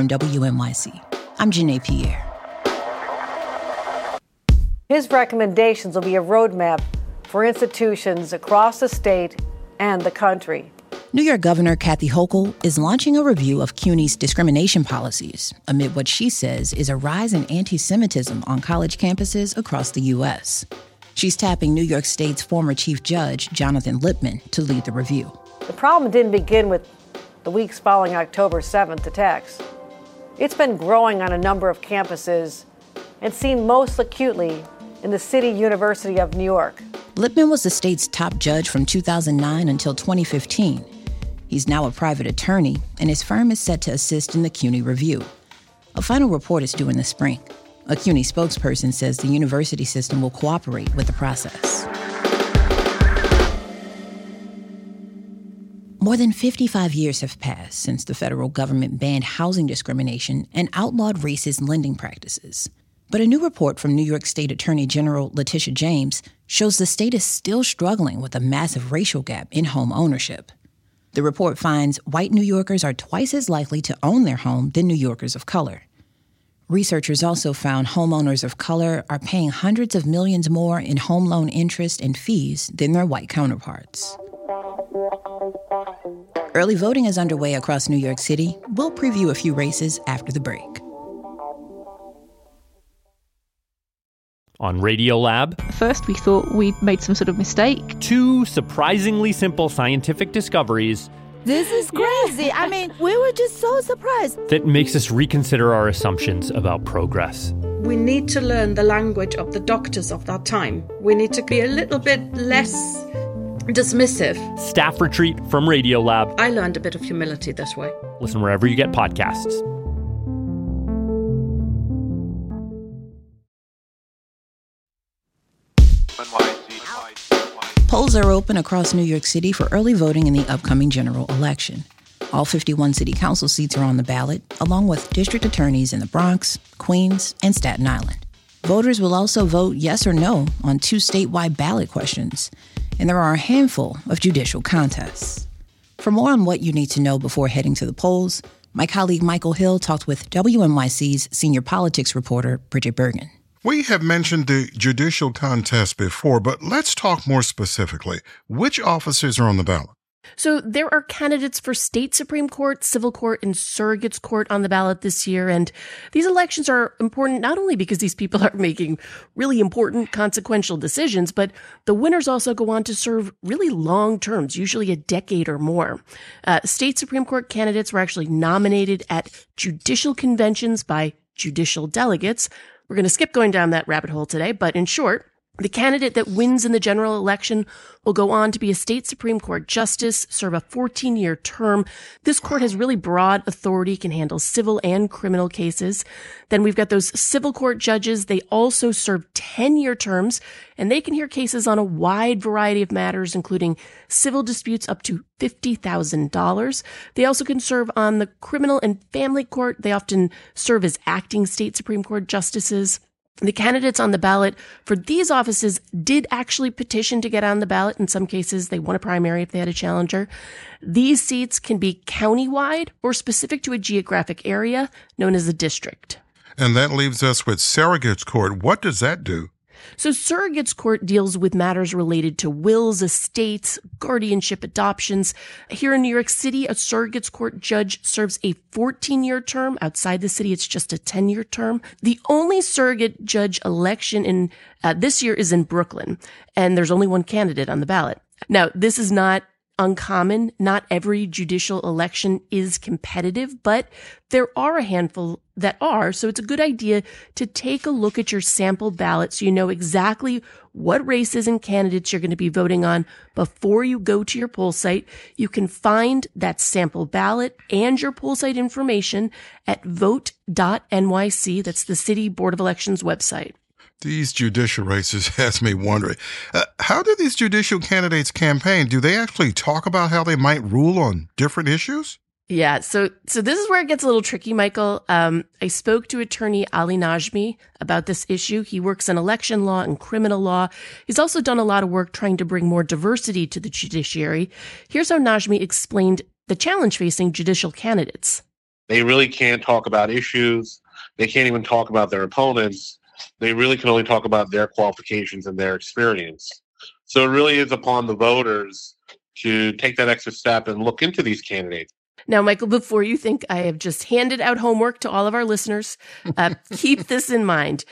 from WNYC. I'm Janae Pierre. His recommendations will be a roadmap for institutions across the state and the country. New York Governor Kathy Hochul is launching a review of CUNY's discrimination policies amid what she says is a rise in anti Semitism on college campuses across the U.S. She's tapping New York State's former chief judge, Jonathan Lippman, to lead the review. The problem didn't begin with the weeks following October 7th attacks. It's been growing on a number of campuses and seen most acutely in the City University of New York. Lippman was the state's top judge from 2009 until 2015. He's now a private attorney, and his firm is set to assist in the CUNY review. A final report is due in the spring. A CUNY spokesperson says the university system will cooperate with the process. More than 55 years have passed since the federal government banned housing discrimination and outlawed racist lending practices. But a new report from New York State Attorney General Letitia James shows the state is still struggling with a massive racial gap in home ownership. The report finds white New Yorkers are twice as likely to own their home than New Yorkers of color. Researchers also found homeowners of color are paying hundreds of millions more in home loan interest and fees than their white counterparts. Early voting is underway across New York City. We'll preview a few races after the break. On Radiolab, First, we thought we'd made some sort of mistake. two surprisingly simple scientific discoveries This is crazy. I mean, we were just so surprised. that makes us reconsider our assumptions about progress. We need to learn the language of the doctors of that time. We need to be a little bit less dismissive. Staff retreat from Radiolab. I learned a bit of humility this way. Listen wherever you get podcasts. Polls are open across New York City for early voting in the upcoming general election. All 51 city council seats are on the ballot, along with district attorneys in the Bronx, Queens, and Staten Island. Voters will also vote yes or no on two statewide ballot questions, and there are a handful of judicial contests. For more on what you need to know before heading to the polls, my colleague Michael Hill talked with WNYC's senior politics reporter, Brigid Bergin. We have mentioned the judicial contest before, but let's talk more specifically. Which officers are on the ballot? So there are candidates for state Supreme Court, civil court, and surrogates court on the ballot this year. And these elections are important not only because these people are making really important consequential decisions, but the winners also go on to serve really long terms, usually a decade or more. Uh, state Supreme Court candidates were actually nominated at judicial conventions by judicial delegates. We're going to skip going down that rabbit hole today, but in short, the candidate that wins in the general election will go on to be a state Supreme Court justice, serve a 14 year term. This court has really broad authority, can handle civil and criminal cases. Then we've got those civil court judges. They also serve 10 year terms and they can hear cases on a wide variety of matters, including civil disputes up to $50,000. They also can serve on the criminal and family court. They often serve as acting state Supreme Court justices. The candidates on the ballot for these offices did actually petition to get on the ballot. In some cases, they won a primary if they had a challenger. These seats can be countywide or specific to a geographic area known as a district. And that leaves us with surrogates court. What does that do? So, surrogates court deals with matters related to wills, estates, guardianship, adoptions. Here in New York City, a surrogates court judge serves a 14 year term. Outside the city, it's just a 10 year term. The only surrogate judge election in uh, this year is in Brooklyn, and there's only one candidate on the ballot. Now, this is not uncommon. Not every judicial election is competitive, but there are a handful that are. So it's a good idea to take a look at your sample ballot so you know exactly what races and candidates you're going to be voting on before you go to your poll site. You can find that sample ballot and your poll site information at vote.nyc. That's the City Board of Elections website. These judicial races has me wondering uh, how do these judicial candidates campaign? Do they actually talk about how they might rule on different issues? Yeah, so so this is where it gets a little tricky, Michael. Um, I spoke to attorney Ali Najmi about this issue. He works in election law and criminal law. He's also done a lot of work trying to bring more diversity to the judiciary. Here's how Najmi explained the challenge facing judicial candidates. They really can't talk about issues. They can't even talk about their opponents. They really can only talk about their qualifications and their experience. So it really is upon the voters to take that extra step and look into these candidates now, Michael, before you think I have just handed out homework to all of our listeners, uh, keep this in mind.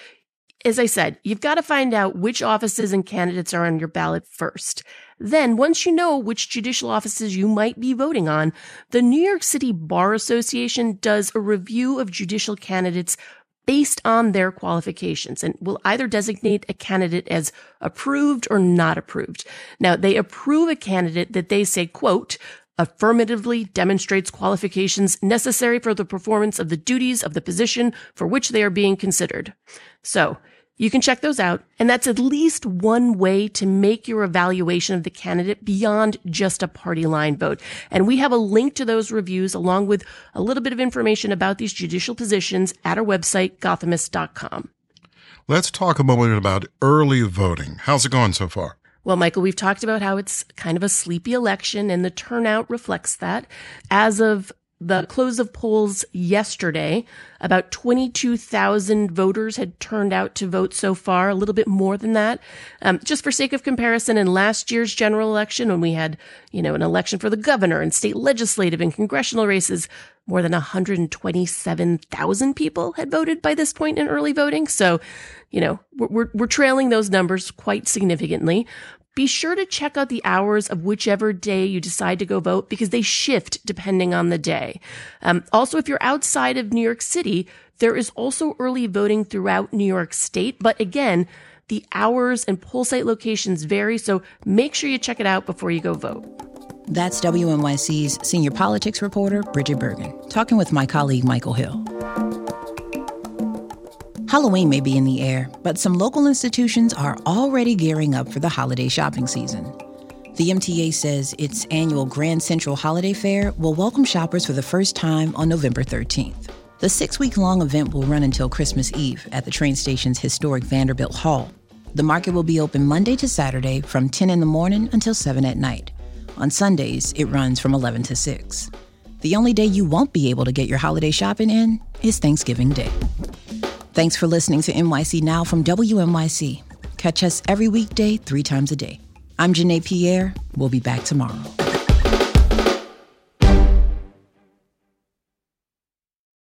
As I said, you've got to find out which offices and candidates are on your ballot first. Then, once you know which judicial offices you might be voting on, the New York City Bar Association does a review of judicial candidates based on their qualifications and will either designate a candidate as approved or not approved. Now, they approve a candidate that they say, quote, affirmatively demonstrates qualifications necessary for the performance of the duties of the position for which they are being considered. So, you can check those out, and that's at least one way to make your evaluation of the candidate beyond just a party line vote. And we have a link to those reviews along with a little bit of information about these judicial positions at our website, gothamist.com. Let's talk a moment about early voting. How's it going so far? Well, Michael, we've talked about how it's kind of a sleepy election and the turnout reflects that. As of the close of polls yesterday, about 22,000 voters had turned out to vote so far, a little bit more than that. Um, just for sake of comparison, in last year's general election, when we had, you know, an election for the governor and state legislative and congressional races, more than 127,000 people had voted by this point in early voting. So, you know, we're, we're, we're trailing those numbers quite significantly be sure to check out the hours of whichever day you decide to go vote because they shift depending on the day. Um, also, if you're outside of New York City, there is also early voting throughout New York State. But again, the hours and poll site locations vary, so make sure you check it out before you go vote. That's WNYC's senior politics reporter, Brigid Bergin, talking with my colleague, Michael Hill. Halloween may be in the air, but some local institutions are already gearing up for the holiday shopping season. The MTA says its annual Grand Central Holiday Fair will welcome shoppers for the first time on November 13th. The six week long event will run until Christmas Eve at the train station's historic Vanderbilt Hall. The market will be open Monday to Saturday from 10 in the morning until 7 at night. On Sundays, it runs from 11 to 6. The only day you won't be able to get your holiday shopping in is Thanksgiving Day. Thanks for listening to NYC Now from WNYC. Catch us every weekday, three times a day. I'm Janae Pierre. We'll be back tomorrow.